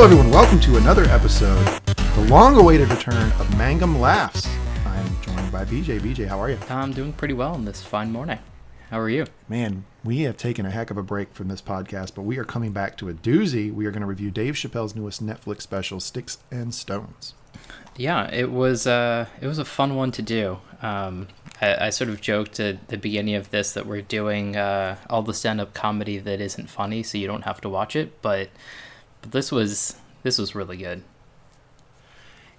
Hello, everyone. Welcome to another episode, the long-awaited return of Mangum Laughs. I'm joined by BJ. BJ, how are you? I'm doing pretty well on this fine morning. How are you? Man, we have taken a heck of a break from this podcast, but we are coming back to a doozy. We are going to review Dave Chappelle's newest Netflix special, Sticks and Stones. Yeah, it was uh, it was a fun one to do. Um, I, I, sort of joked at the beginning of this that we're doing uh, all the stand-up comedy that isn't funny, so you don't have to watch it. But, but this was this was really good.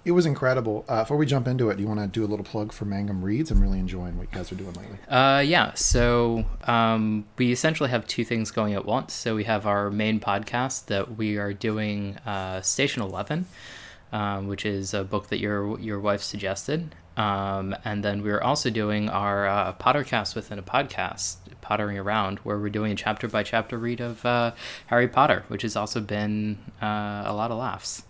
It was incredible. Uh, before we jump into it, do you want to do a little plug for Mangum Reads? I'm really enjoying what you guys are doing lately. Uh, yeah. So um, we essentially have two things going at once. So we have our main podcast that we are doing uh, Station Eleven um, which is a book that your your wife suggested. Um, and then we're also doing our uh, Pottercast within a podcast, Pottering Around, where we're doing a chapter by chapter read of uh, Harry Potter, which has also been uh, a lot of laughs.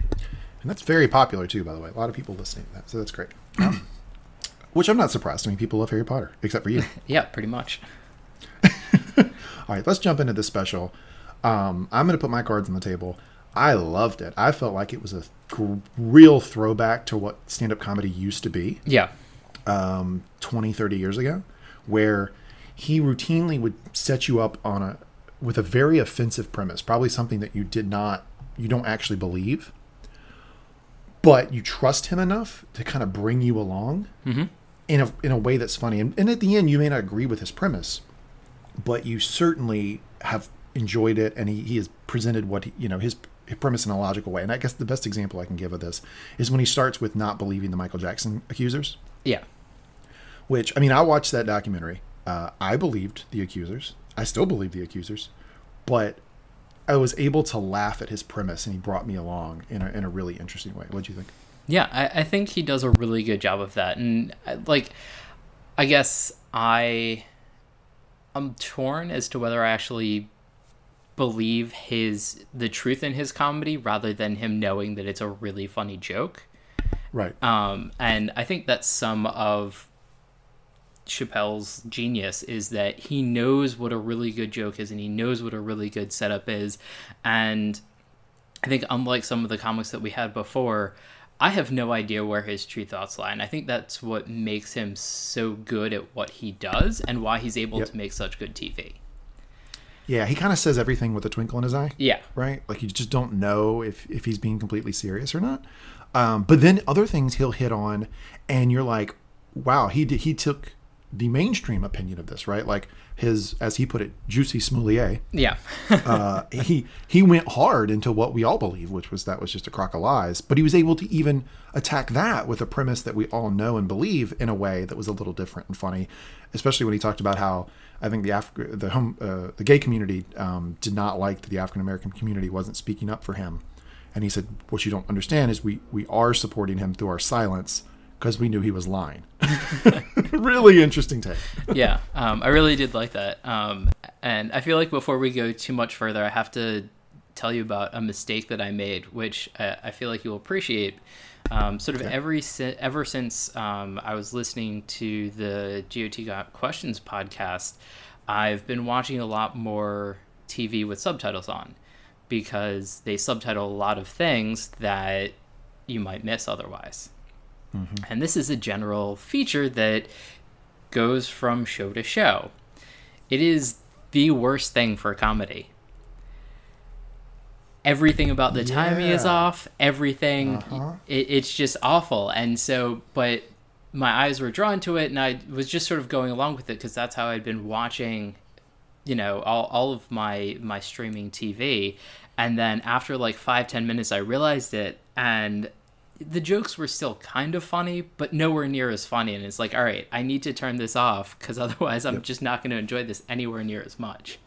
And that's very popular too, by the way. A lot of people listening to that, so that's great. which I'm not surprised. I mean, people love Harry Potter, except for you. yeah, pretty much. All right, let's jump into this special. Um, I'm going to put my cards on the table. I loved it. I felt like it was a real throwback to what stand up comedy used to be. Yeah. Um, 20, 30 years ago, where he routinely would set you up on a with a very offensive premise, probably something that you did not you don't actually believe, but you trust him enough to kind of bring you along mm-hmm. in a in a way that's funny. And, and at the end, you may not agree with his premise, but you certainly have enjoyed it, and he, he has presented what he, you know his premise in a logical way. And I guess the best example I can give of this is when he starts with not believing the Michael Jackson accusers. Yeah. Which I mean, I watched that documentary. Uh, I believed the accusers. I still believe the accusers, but I was able to laugh at his premise, and he brought me along in a in a really interesting way. What do you think? Yeah, I, I think he does a really good job of that, and like, I guess I, I'm torn as to whether I actually believe his the truth in his comedy rather than him knowing that it's a really funny joke. Right. Um, and I think that's some of Chappelle's genius is that he knows what a really good joke is and he knows what a really good setup is. And I think unlike some of the comics that we had before, I have no idea where his true thoughts lie. And I think that's what makes him so good at what he does and why he's able yep. to make such good TV. Yeah, he kind of says everything with a twinkle in his eye. Yeah. Right? Like you just don't know if, if he's being completely serious or not. Um, but then other things he'll hit on, and you're like, wow, he did, he took the mainstream opinion of this, right? Like his, as he put it, Jussie Smollett. Yeah. uh, he he went hard into what we all believe, which was that was just a crock of lies. But he was able to even attack that with a premise that we all know and believe in a way that was a little different and funny, especially when he talked about how I think the Af- the home uh, the gay community um, did not like that the African American community wasn't speaking up for him, and he said, "What you don't understand is we we are supporting him through our silence." Because we knew he was lying. really interesting take. yeah, um, I really did like that. Um, and I feel like before we go too much further, I have to tell you about a mistake that I made, which I, I feel like you'll appreciate. Um, sort of okay. every ever since um, I was listening to the GOT Got Questions podcast, I've been watching a lot more TV with subtitles on because they subtitle a lot of things that you might miss otherwise. Mm-hmm. And this is a general feature that goes from show to show. It is the worst thing for comedy everything about the yeah. timing is off everything uh-huh. it, it's just awful and so but my eyes were drawn to it and i was just sort of going along with it because that's how i'd been watching you know all, all of my my streaming tv and then after like five ten minutes i realized it and the jokes were still kind of funny but nowhere near as funny and it's like all right i need to turn this off because otherwise i'm yep. just not going to enjoy this anywhere near as much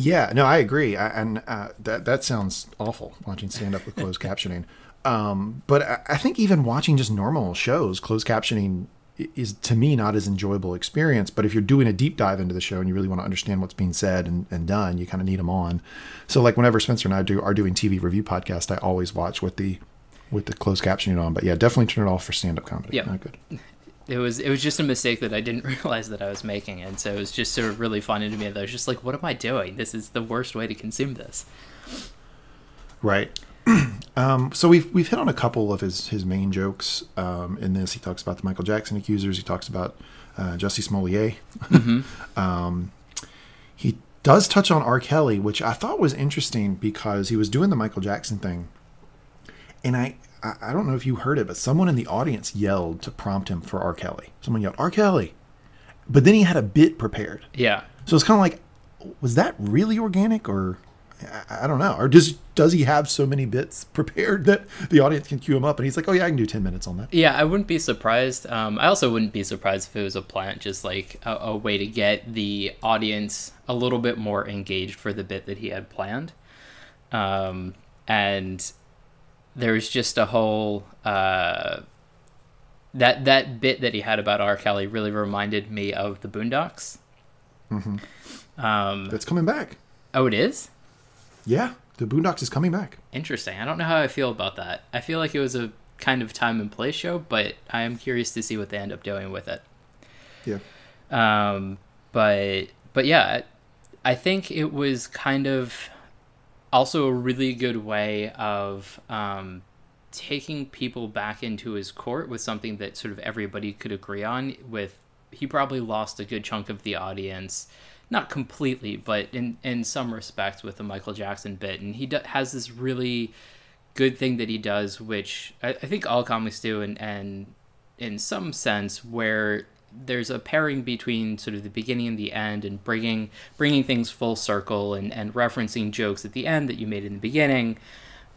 yeah, no, I agree, I, and uh, that that sounds awful watching stand up with closed captioning. Um, but I, I, think even watching just normal shows, closed captioning is to me not as enjoyable experience. But if you're doing a deep dive into the show and you really want to understand what's being said and, and done, you kind of need them on. So like whenever Spencer and I do are doing TV review podcast, I always watch with the with the closed captioning on. But yeah, definitely turn it off for stand up comedy. Yeah, not good it was it was just a mistake that I didn't realize that I was making, and so it was just sort of really funny to me. That I was just like, "What am I doing? This is the worst way to consume this." Right. um, so we've we've hit on a couple of his his main jokes um, in this. He talks about the Michael Jackson accusers. He talks about uh, Jussie Smollett. um, he does touch on R. Kelly, which I thought was interesting because he was doing the Michael Jackson thing, and I I don't know if you heard it, but someone in the audience yelled to prompt him for R. Kelly. Someone yelled R. Kelly, but then he had a bit prepared. Yeah. So it's kind of like, was that really organic, or I, I don't know, or does does he have so many bits prepared that the audience can cue him up, and he's like, oh yeah, I can do ten minutes on that. Yeah, I wouldn't be surprised. Um, I also wouldn't be surprised if it was a plant, just like a, a way to get the audience a little bit more engaged for the bit that he had planned. Um, and there's just a whole uh, that that bit that he had about R. Kelly really reminded me of the Boondocks. Um, That's coming back. oh, it is Yeah, the Boondocks is coming back. interesting. I don't know how I feel about that. I feel like it was a kind of time and place show, but I am curious to see what they end up doing with it. Yeah. Um, but but yeah, I think it was kind of also a really good way of um, taking people back into his court with something that sort of everybody could agree on. With he probably lost a good chunk of the audience, not completely, but in in some respects with the Michael Jackson bit, and he do, has this really good thing that he does, which I, I think all comics do, and and in some sense where there's a pairing between sort of the beginning and the end and bringing bringing things full circle and, and referencing jokes at the end that you made in the beginning.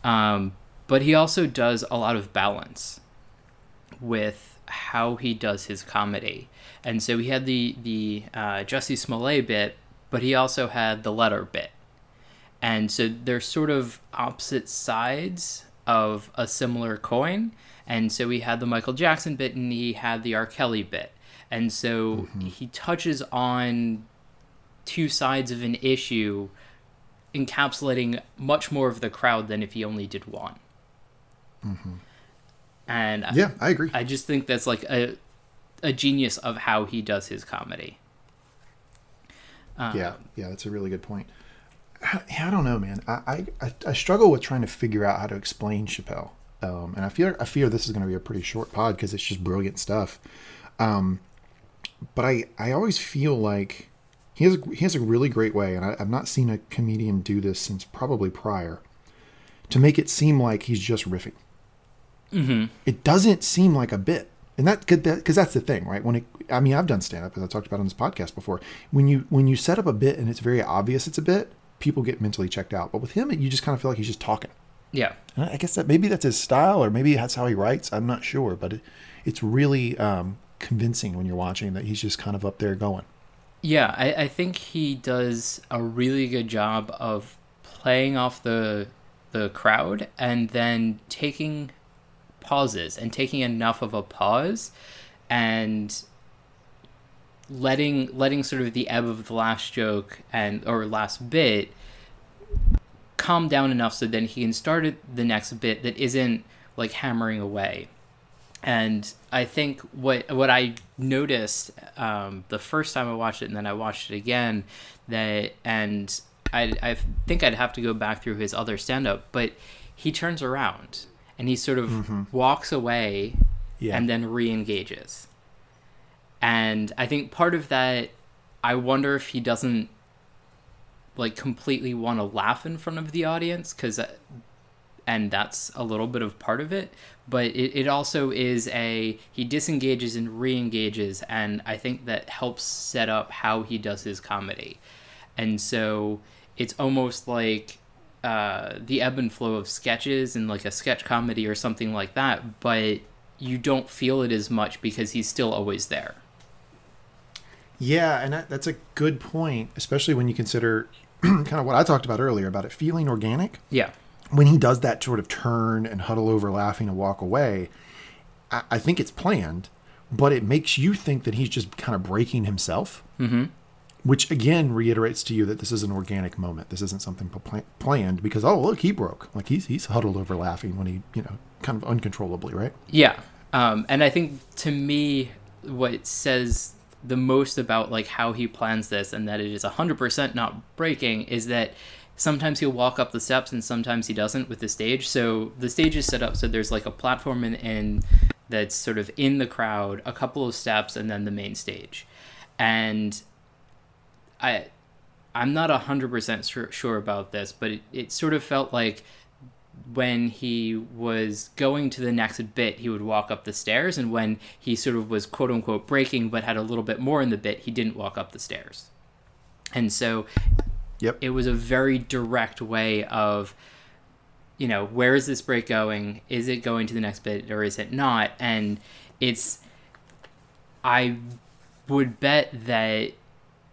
Um, but he also does a lot of balance with how he does his comedy and so he had the the uh, Jussie Smollett bit but he also had the letter bit and so they're sort of opposite sides of a similar coin. And so he had the Michael Jackson bit and he had the R. Kelly bit. And so he touches on two sides of an issue, encapsulating much more of the crowd than if he only did one. And I- Yeah, I agree. I just think that's like a, a genius of how he does his comedy. Um, yeah, yeah, that's a really good point. I, I don't know, man. I, I I struggle with trying to figure out how to explain Chappelle, um, and I fear I fear this is going to be a pretty short pod because it's just brilliant stuff. Um, but I I always feel like he has a, he has a really great way, and I, I've not seen a comedian do this since probably prior, to make it seem like he's just riffing. Mm-hmm. It doesn't seem like a bit. And that because that's the thing, right? When it, I mean, I've done stand up as I talked about on this podcast before. When you when you set up a bit and it's very obvious it's a bit, people get mentally checked out. But with him, you just kind of feel like he's just talking. Yeah. And I guess that maybe that's his style, or maybe that's how he writes. I'm not sure, but it, it's really um, convincing when you're watching that he's just kind of up there going. Yeah, I, I think he does a really good job of playing off the the crowd and then taking pauses and taking enough of a pause and letting letting sort of the ebb of the last joke and or last bit calm down enough so then he can start the next bit that isn't like hammering away. And I think what what I noticed um, the first time I watched it, and then I watched it again, that and I I think I'd have to go back through his other stand up, but he turns around and he sort of mm-hmm. walks away Yeah. and then re-engages. And I think part of that, I wonder if he doesn't like completely want to laugh in front of the audience because uh, and that's a little bit of part of it but it, it also is a he disengages and re-engages and i think that helps set up how he does his comedy and so it's almost like uh, the ebb and flow of sketches and like a sketch comedy or something like that but you don't feel it as much because he's still always there Yeah, and that, that's a good point, especially when you consider kind of what I talked about earlier about it feeling organic. yeah when he does that sort of turn and huddle over laughing and walk away, I, I think it's planned, but it makes you think that he's just kind of breaking himself. mm-hmm Which again reiterates to you that this is an organic moment. This isn't something pl- planned because oh look he broke like he's he's huddled over laughing when he you know kind of uncontrollably right. Yeah. Um, and I think to me, what says the most about like how he plans this and that it is 100% not breaking is that sometimes he'll walk up the steps and sometimes he doesn't with the stage. So the stage is set up so there's like a platform in, in that's sort of in the crowd, a couple of steps, and then the main stage. And I I'm not hundred percent sure about this, but it, it sort of felt like when he was going to the next bit, he would walk up the stairs, and when he sort of was quote unquote breaking but had a little bit more in the bit, he didn't walk up the stairs. And so Yep. it was a very direct way of, you know, where is this break going? Is it going to the next bit or is it not? And it's, I would bet that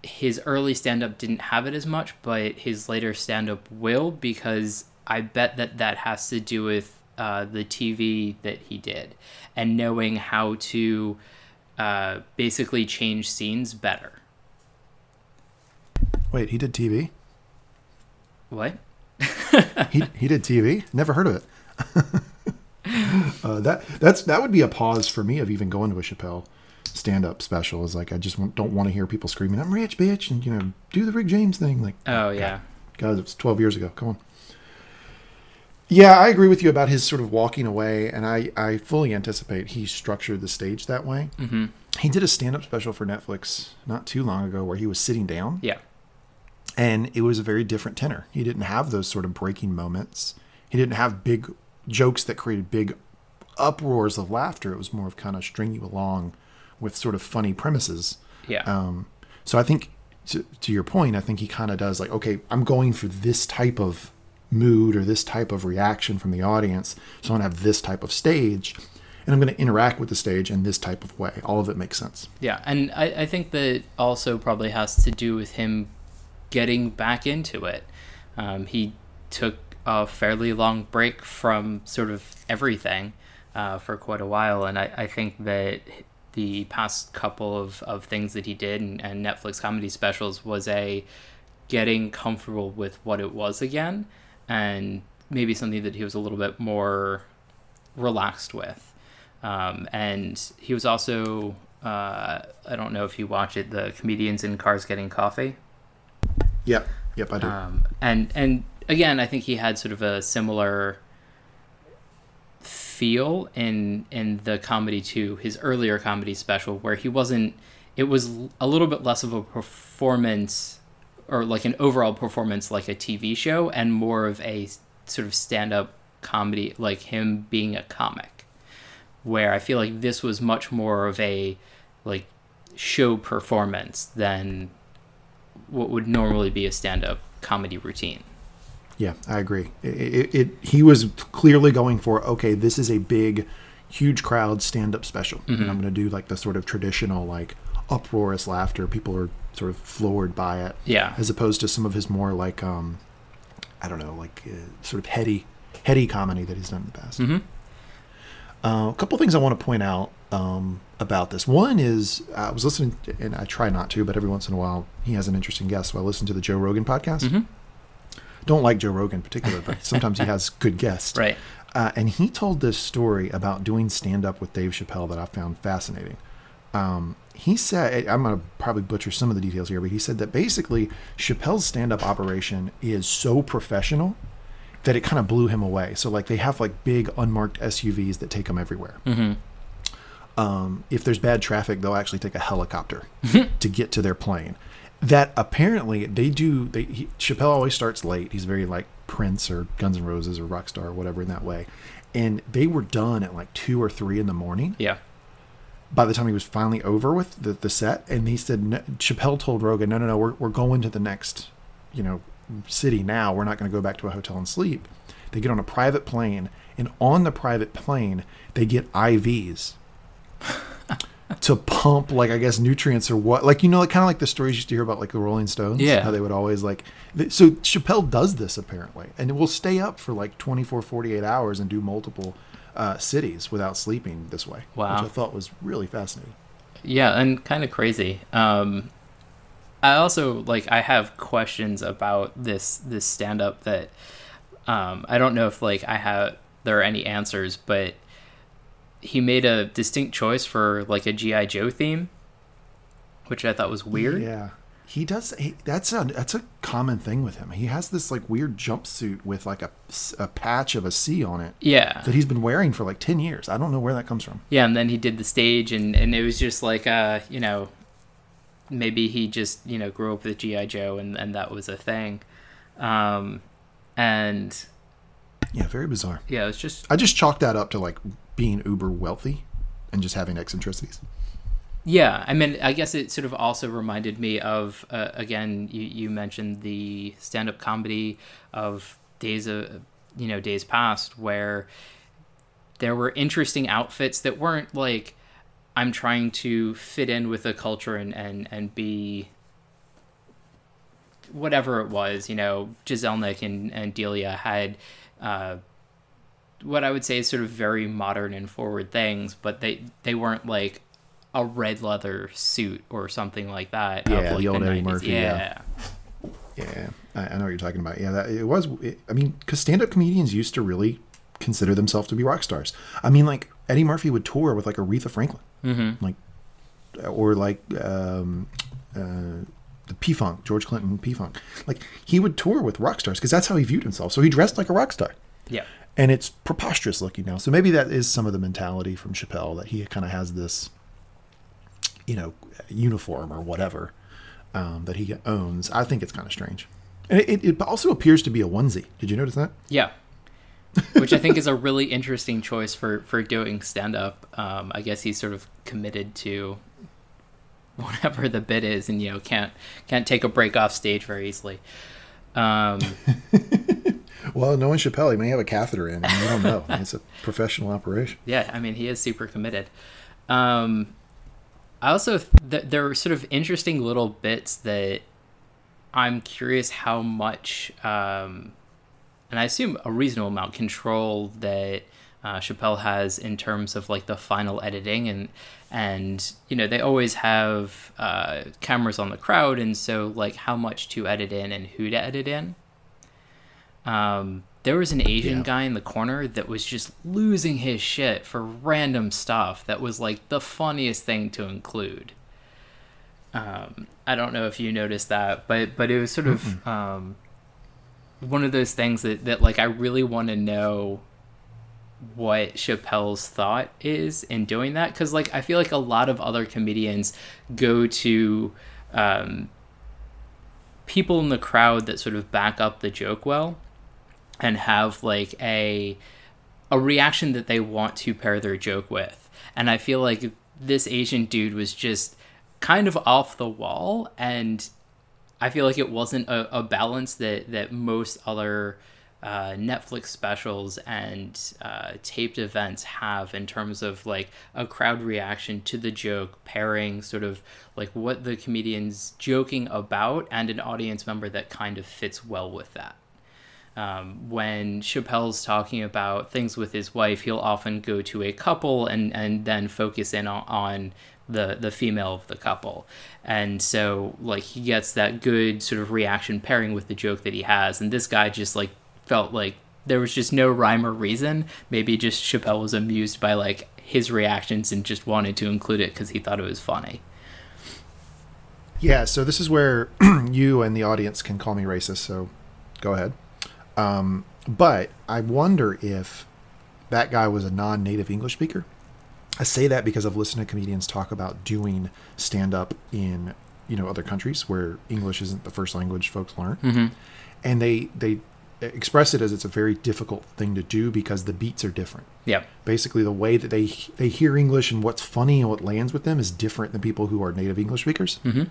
his early stand up didn't have it as much, but his later stand up will because I bet that that has to do with uh, the TV that he did and knowing how to uh, basically change scenes better. Wait, he did TV? What? he he did TV? Never heard of it. uh, that that's that would be a pause for me of even going to a Chappelle stand up special. Is like I just don't want to hear people screaming, "I'm rich, bitch," and you know, do the Rick James thing. Like, oh yeah, guys, it was 12 years ago. Come on. Yeah, I agree with you about his sort of walking away, and I, I fully anticipate he structured the stage that way. Mm-hmm. He did a stand up special for Netflix not too long ago where he was sitting down. Yeah. And it was a very different tenor. He didn't have those sort of breaking moments, he didn't have big jokes that created big uproars of laughter. It was more of kind of string you along with sort of funny premises. Yeah. Um, so I think, to, to your point, I think he kind of does like, okay, I'm going for this type of mood or this type of reaction from the audience. So I'm going to have this type of stage and I'm going to interact with the stage in this type of way. All of it makes sense. Yeah. And I, I think that also probably has to do with him getting back into it. Um, he took a fairly long break from sort of everything uh, for quite a while. And I, I think that the past couple of, of things that he did and, and Netflix comedy specials was a getting comfortable with what it was again and maybe something that he was a little bit more relaxed with. Um, and he was also, uh, I don't know if you watch it, the comedians in cars getting coffee. Yep, yep, I do. Um, and and again, I think he had sort of a similar feel in in the comedy to his earlier comedy special, where he wasn't. It was a little bit less of a performance or like an overall performance like a TV show and more of a sort of stand up comedy like him being a comic where I feel like this was much more of a like show performance than what would normally be a stand up comedy routine. Yeah, I agree. It, it, it, he was clearly going for okay, this is a big, huge crowd stand up special, mm-hmm. and I'm going to do like the sort of traditional like uproarious laughter. People are sort of floored by it. Yeah. As opposed to some of his more like um, I don't know, like uh, sort of heady, heady comedy that he's done in the past. Mm-hmm. Uh, a couple things I want to point out um, about this. One is I was listening, to, and I try not to, but every once in a while he has an interesting guest. So I listen to the Joe Rogan podcast. Mm-hmm. Don't like Joe Rogan in particular, but sometimes he has good guests. Right. Uh, and he told this story about doing stand up with Dave Chappelle that I found fascinating. Um, he said, I'm going to probably butcher some of the details here, but he said that basically Chappelle's stand up operation is so professional that it kind of blew him away. So, like, they have like big unmarked SUVs that take them everywhere. Mm-hmm. Um, if there's bad traffic, they'll actually take a helicopter to get to their plane. That apparently they do. They he, Chappelle always starts late. He's very like Prince or Guns N' Roses or Rockstar or whatever in that way. And they were done at like two or three in the morning. Yeah by the time he was finally over with the, the set and he said no, chappelle told rogan no no no we're, we're going to the next you know city now we're not going to go back to a hotel and sleep they get on a private plane and on the private plane they get ivs to pump like i guess nutrients or what like you know like kind of like the stories you used to hear about like the rolling stones yeah how they would always like so chappelle does this apparently and it will stay up for like 24 48 hours and do multiple uh, cities without sleeping this way. Wow. Which I thought was really fascinating. Yeah, and kind of crazy. Um, I also like I have questions about this this stand up that um, I don't know if like I have there are any answers, but he made a distinct choice for like a GI Joe theme, which I thought was weird. Yeah. He does. He, that's a that's a common thing with him. He has this like weird jumpsuit with like a, a patch of a C on it Yeah. that he's been wearing for like ten years. I don't know where that comes from. Yeah, and then he did the stage, and, and it was just like, uh, you know, maybe he just, you know, grew up with G.I. Joe and, and that was a thing. Um, and Yeah, very bizarre. yeah, it's just, I just chalked that up to like being uber wealthy and just having eccentricities. yeah, I mean, I guess it sort of also reminded me of, uh, again, you, you mentioned the stand up comedy of days of, you know, days past where there were interesting outfits that weren't like, I'm trying to fit in with the culture and, and, and be whatever it was, you know, Jeselnik and, and Delia had uh, what I would say is sort of very modern and forward things, but they, they weren't like a red leather suit or something like that. Yeah, like, the old Eddie 90s. Murphy, Yeah. yeah. Yeah, I, I know what you're talking about. Yeah, that it was. It, I mean, because stand-up comedians used to really consider themselves to be rock stars. I mean, like Eddie Murphy would tour with like Aretha Franklin, Mm-hmm. like, or like um, uh, the P Funk, George Clinton P Funk. Like he would tour with rock stars because that's how he viewed himself. So he dressed like a rock star. Yeah. And it's preposterous looking now. So maybe that is some of the mentality from Chappelle that he kind of has this, you know, uniform or whatever um, that he owns. I think it's kind of strange, and it, it also appears to be a onesie. Did you notice that? Yeah. Which I think is a really interesting choice for, for doing stand up. Um, I guess he's sort of committed to whatever the bit is and you know can't can't take a break off stage very easily. Um, Well, knowing Chappelle, he may have a catheter in, and you don't know. it's a professional operation. yeah, I mean he is super committed. Um, I also th- there are sort of interesting little bits that I'm curious how much, um, and I assume a reasonable amount control that uh, Chappelle has in terms of like the final editing and and you know they always have uh, cameras on the crowd and so like how much to edit in and who to edit in. Um, there was an Asian Yeah. guy in the corner that was just losing his shit for random stuff that was like the funniest thing to include. Um, I don't know if you noticed that, but but it was sort of um, one of those things that, that like I really want to know what Chappelle's thought is in doing that because like I feel like a lot of other comedians go to um, people in the crowd that sort of back up the joke well and have like a a reaction that they want to pair their joke with and I feel like this Asian dude was just kind of off the wall and I feel like it wasn't a, a balance that that most other uh, Netflix specials and uh, taped events have in terms of like a crowd reaction to the joke, pairing sort of like what the comedian's joking about and an audience member that kind of fits well with that. Um, when Chappelle's talking about things with his wife, he'll often go to a couple and, and then focus in on, on the the female of the couple. And so like he gets that good sort of reaction pairing with the joke that he has. And this guy just like felt like there was just no rhyme or reason. Maybe just chappelle was amused by like his reactions and just wanted to include it because he thought it was funny. Yeah, so this is where you and the audience can call me racist, so go ahead. Um, but I wonder if that guy was a non native English speaker. I say that because I've listened to comedians talk about doing stand up in you know other countries where English isn't the first language folks learn, mm-hmm. and they they express it as it's a very difficult thing to do because the beats are different. yeah Basically, the way that they they hear English and what's funny and what lands with them is different than people who are native English speakers. mm-hmm.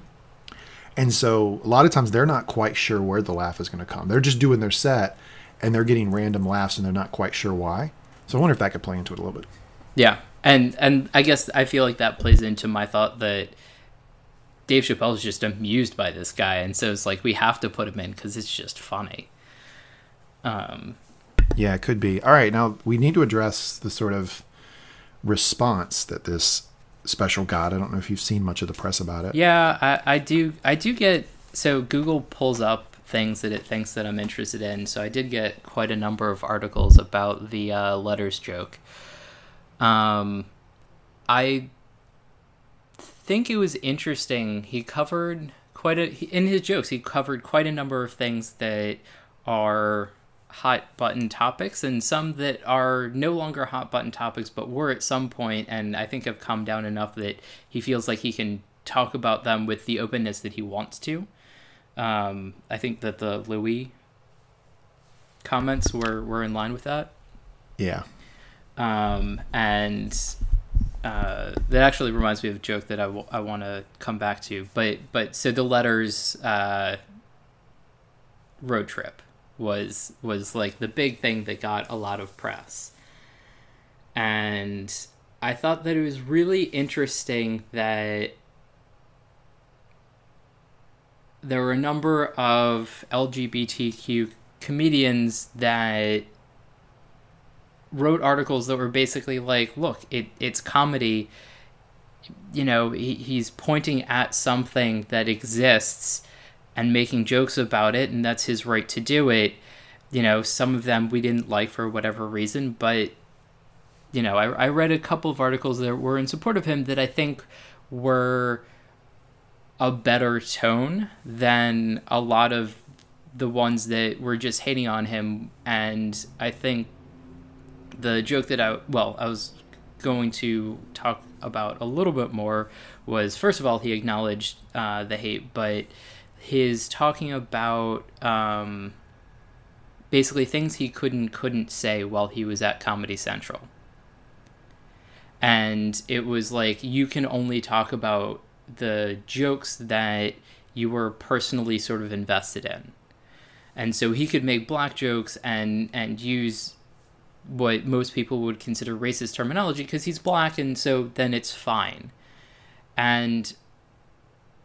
And so a lot of times they're not quite sure where the laugh is going to come. They're just doing their set and they're getting random laughs and they're not quite sure why. So I wonder if that could play into it a little bit. Yeah, and and I guess I feel like that plays into my thought that Dave Chappelle is just amused by this guy, and so it's like we have to put him in because it's just funny. Um, Yeah, it could be. All right, now we need to address the sort of response that this special God. I don't know if you've seen much of the press about it. yeah, I, I do I do get so Google pulls up things that it thinks that I'm interested in, so I did get quite a number of articles about the uh, letters joke. Um, I think it was interesting. He covered quite a in his jokes he covered quite a number of things that are hot button topics and some that are no longer hot button topics but were at some point and I think have calmed down enough that he feels like he can talk about them with the openness that he wants to. Um, I think that the Louis comments were, were in line with that. Yeah. Um, and uh, that actually reminds me of a joke that I, w- I want to come back to. But but so the letters uh, road trip was was like the big thing that got a lot of press, and I thought that it was really interesting that there were a number of LGBTQ comedians that wrote articles that were basically like, look, it, it's comedy. You know, he, he's pointing at something that exists and making jokes about it, and that's his right to do it. You know, some of them we didn't like for whatever reason, but, you know, I, I read a couple of articles that were in support of him that I think were a better tone than a lot of the ones that were just hating on him. And I think the joke that I well I was going to talk about a little bit more was first of all he acknowledged uh, the hate, but his talking about um, basically things he couldn't couldn't say while he was at Comedy Central. And it was like you can only talk about the jokes that you were personally sort of invested in. And so he could make black jokes and and use what most people would consider racist terminology because he's black and so then it's fine and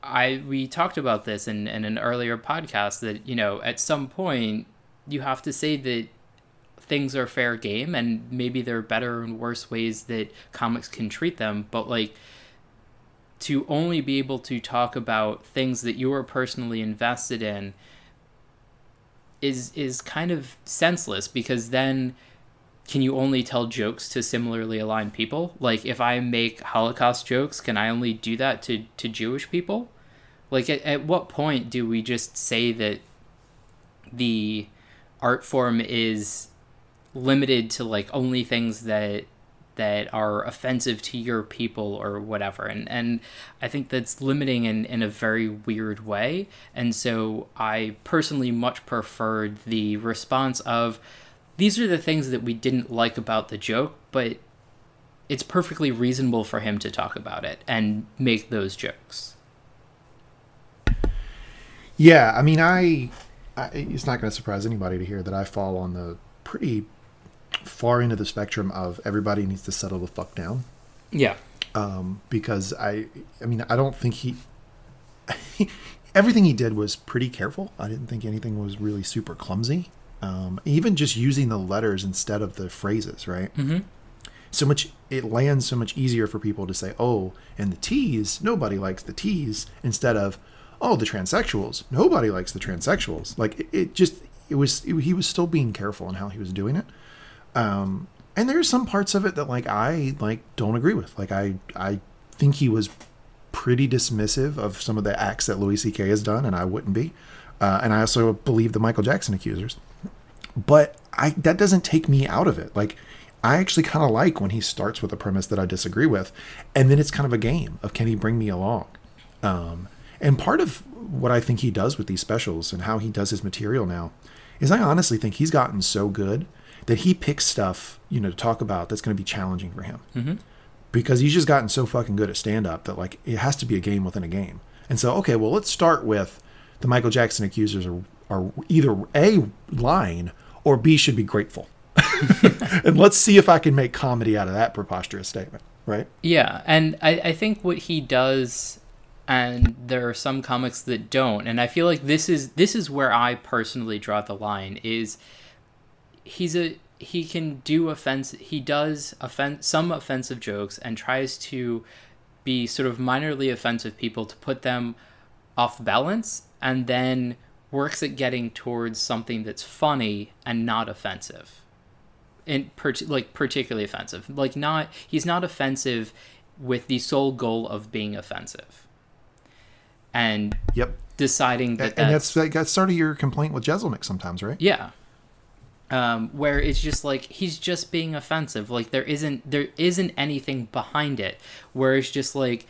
i we talked about this in, in an earlier podcast that you know at some point you have to say that things are fair game and maybe there are better and worse ways that comics can treat them but like to only be able to talk about things that you are personally invested in is is kind of senseless because then can you only tell jokes to similarly aligned people? Like if I make Holocaust jokes, can I only do that to to Jewish people? Like at, at what point do we just say that the art form is limited to like only things that that are offensive to your people or whatever and and i think that's limiting in in a very weird way and so i personally much preferred the response of these are the things that we didn't like about the joke, but it's perfectly reasonable for him to talk about it and make those jokes. Yeah, I mean, I, I it's not going to surprise anybody to hear that I fall on the pretty far into the spectrum of everybody needs to settle the fuck down. Yeah. Um, because I, I mean, I don't think he, everything he did was pretty careful. I didn't think anything was really super clumsy. Um, even just using the letters instead of the phrases, right? Mm-hmm. So much it lands so much easier for people to say, "Oh, and the T's, nobody likes the T's," instead of, "Oh, the transsexuals, nobody likes the transsexuals." Like it, it just it was it, he was still being careful in how he was doing it. Um, and there's some parts of it that like I like don't agree with. Like I I think he was pretty dismissive of some of the acts that Louis C.K. has done, and I wouldn't be. Uh, and I also believe the Michael Jackson accusers but I that doesn't take me out of it. Like I actually kind of like when he starts with a premise that I disagree with, and then it's kind of a game of can he bring me along. Um, and part of what I think he does with these specials and how he does his material now is I honestly think he's gotten so good that he picks stuff you know to talk about that's going to be challenging for him mm-hmm. because he's just gotten so fucking good at stand up that like it has to be a game within a game. And so okay, well let's start with the Michael Jackson accusers are are either a lying or B should be grateful. and let's see if I can make comedy out of that preposterous statement, right? Yeah, and I, I think what he does and there are some comics that don't, and I feel like this is this is where I personally draw the line is he's a he can do offense he does offense some offensive jokes and tries to be sort of minorly offensive people to put them off balance and then works at getting towards something that's funny and not offensive and per- like particularly offensive like not he's not offensive with the sole goal of being offensive and Yep. deciding that and that's like, that's sort of your complaint with Jeselnik sometimes, right? Yeah. Um, where it's just like he's just being offensive. Like there isn't there isn't anything behind it. Where it's just like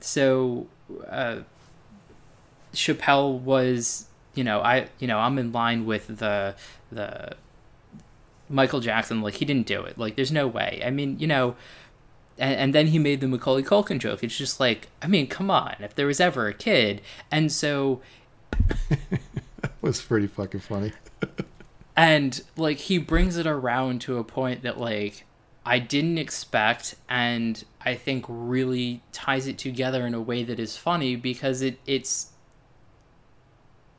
so uh, Chappelle was you know I you know I'm in line with the the Michael Jackson like he didn't do it. Like there's no way. I mean you know. And, and then he made the Macaulay Culkin joke. It's just like, I mean, come on. If there was ever a kid, and so That was pretty fucking funny. and like he brings it around to a point that like I didn't expect and I think really ties it together in a way that is funny because it it's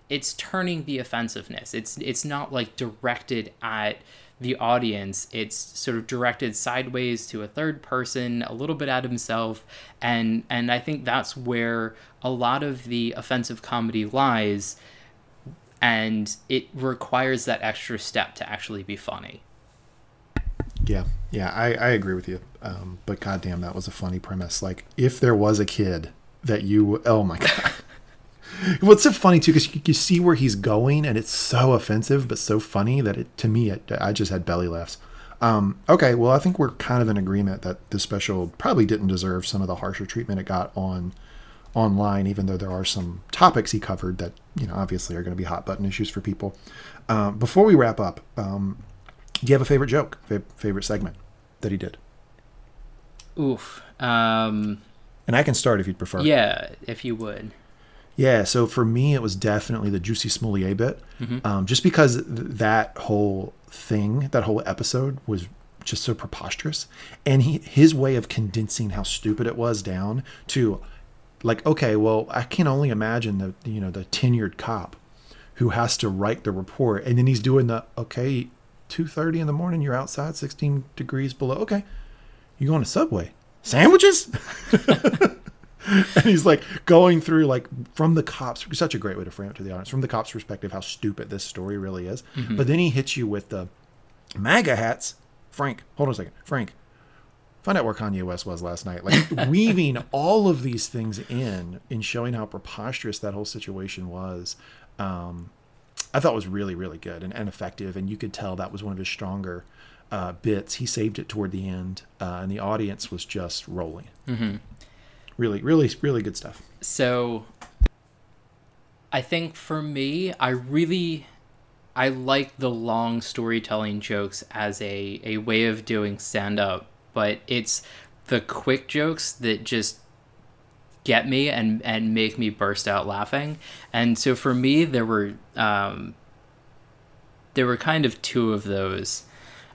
it's turning the offensiveness. It's it's not like directed at the audience. It's sort of directed sideways to a third person, a little bit at himself, and and I think that's where a lot of the offensive comedy lies and it requires that extra step to actually be funny. Yeah, yeah, I, I agree with you. Um, but goddamn, that was a funny premise. Like, if there was a kid that you, oh my god, what's so funny too? Because you, you see where he's going, and it's so offensive, but so funny that it to me, it, I just had belly laughs. Um, okay, well, I think we're kind of in agreement that this special probably didn't deserve some of the harsher treatment it got on online, even though there are some topics he covered that you know obviously are going to be hot button issues for people. Um, before we wrap up, um, do you have a favorite joke, fa- favorite segment that he did? Oof. Um, And I can start if you'd prefer. yeah, if you would. Yeah, so for me, it was definitely the Jussie Smollett bit, um, just because th- that whole thing, that whole episode was just so preposterous, and he his way of condensing how stupid it was down to, like, okay, well, I can only imagine the you know the tenured cop who has to write the report, and then he's doing the okay, two thirty in the morning, you're outside, sixteen degrees below, okay, you going to Subway, sandwiches. and he's like going through like from the cops such a great way to frame it to the audience from the cops perspective how stupid this story really is. But then he hits you with the maga hats. Frank hold on a second. Frank find out where kanye west was last night. Like weaving all of these things in in showing how preposterous that whole situation was um i thought was really really good and, and effective. And you could tell that was one of his stronger uh, bits. He saved it toward the end uh, and the audience was just rolling really really really good stuff So I think for me, I really I like the long storytelling jokes as a, a way of doing stand up, but it's the quick jokes that just get me and, and make me burst out laughing. And so for me there were um, there were kind of two of those.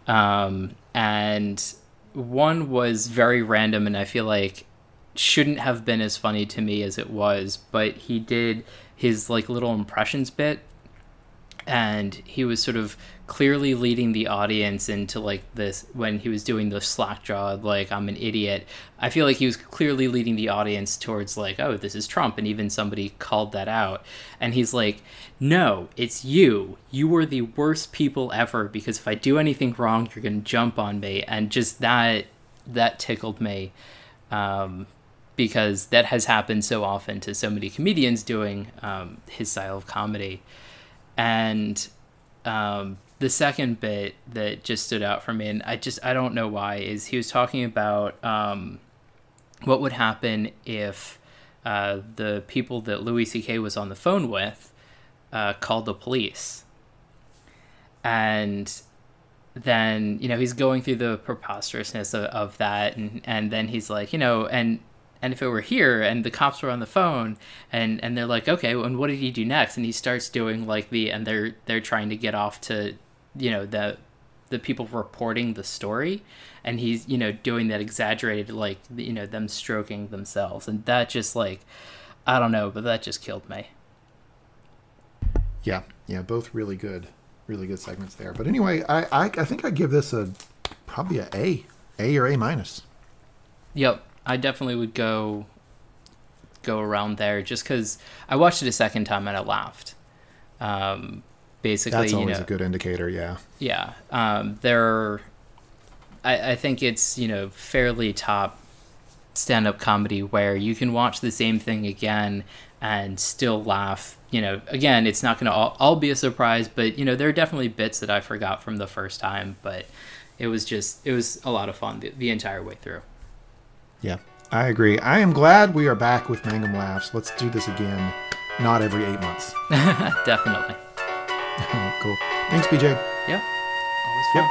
Um, and one was very random and I feel like shouldn't have been as funny to me as it was, but he did his like little impressions bit and he was sort of clearly leading the audience into like this when he was doing the slack jawed like I'm an idiot. I feel like he was clearly leading the audience towards like, oh, this is Trump, and even somebody called that out. And he's like, No, it's you. You were the worst people ever because if I do anything wrong, you're gonna jump on me. And just that that tickled me. Um, because that has happened so often to so many comedians doing um, his style of comedy. And um, the second bit that just stood out for me, and I just I don't know why, is he was talking about um, what would happen if uh, the people that Louis C.K. was on the phone with uh, called the police, and then you know he's going through the preposterousness of, of that, and and then he's like, you know, and and if it were here and the cops were on the phone and and they're like okay and what did he do next? And he starts doing like the and they're they're trying to get off to you know the the people reporting the story. And he's you know doing that exaggerated like you know them stroking themselves. And that just like i don't know but that just killed me. Yeah, yeah, both really good, really good segments there. But anyway, I I, I think I give this a probably a A, A or A minus. Yep, I definitely would go go around there just because I watched it a second time and I laughed. Um, basically, That's you always know, a good indicator. Yeah, yeah, um, there. I, I think it's you know fairly top stand up comedy where you can watch the same thing again and still laugh. You know, again, it's not going to all, all be a surprise, but, you know, there are definitely bits that I forgot from the first time, but it was just, it was a lot of fun the, the entire way through. Yeah, I agree. I am glad we are back with Mangum Laughs. Let's do this again, not every eight months. definitely. cool. Thanks, BJ. Yeah. Always fun. Yep.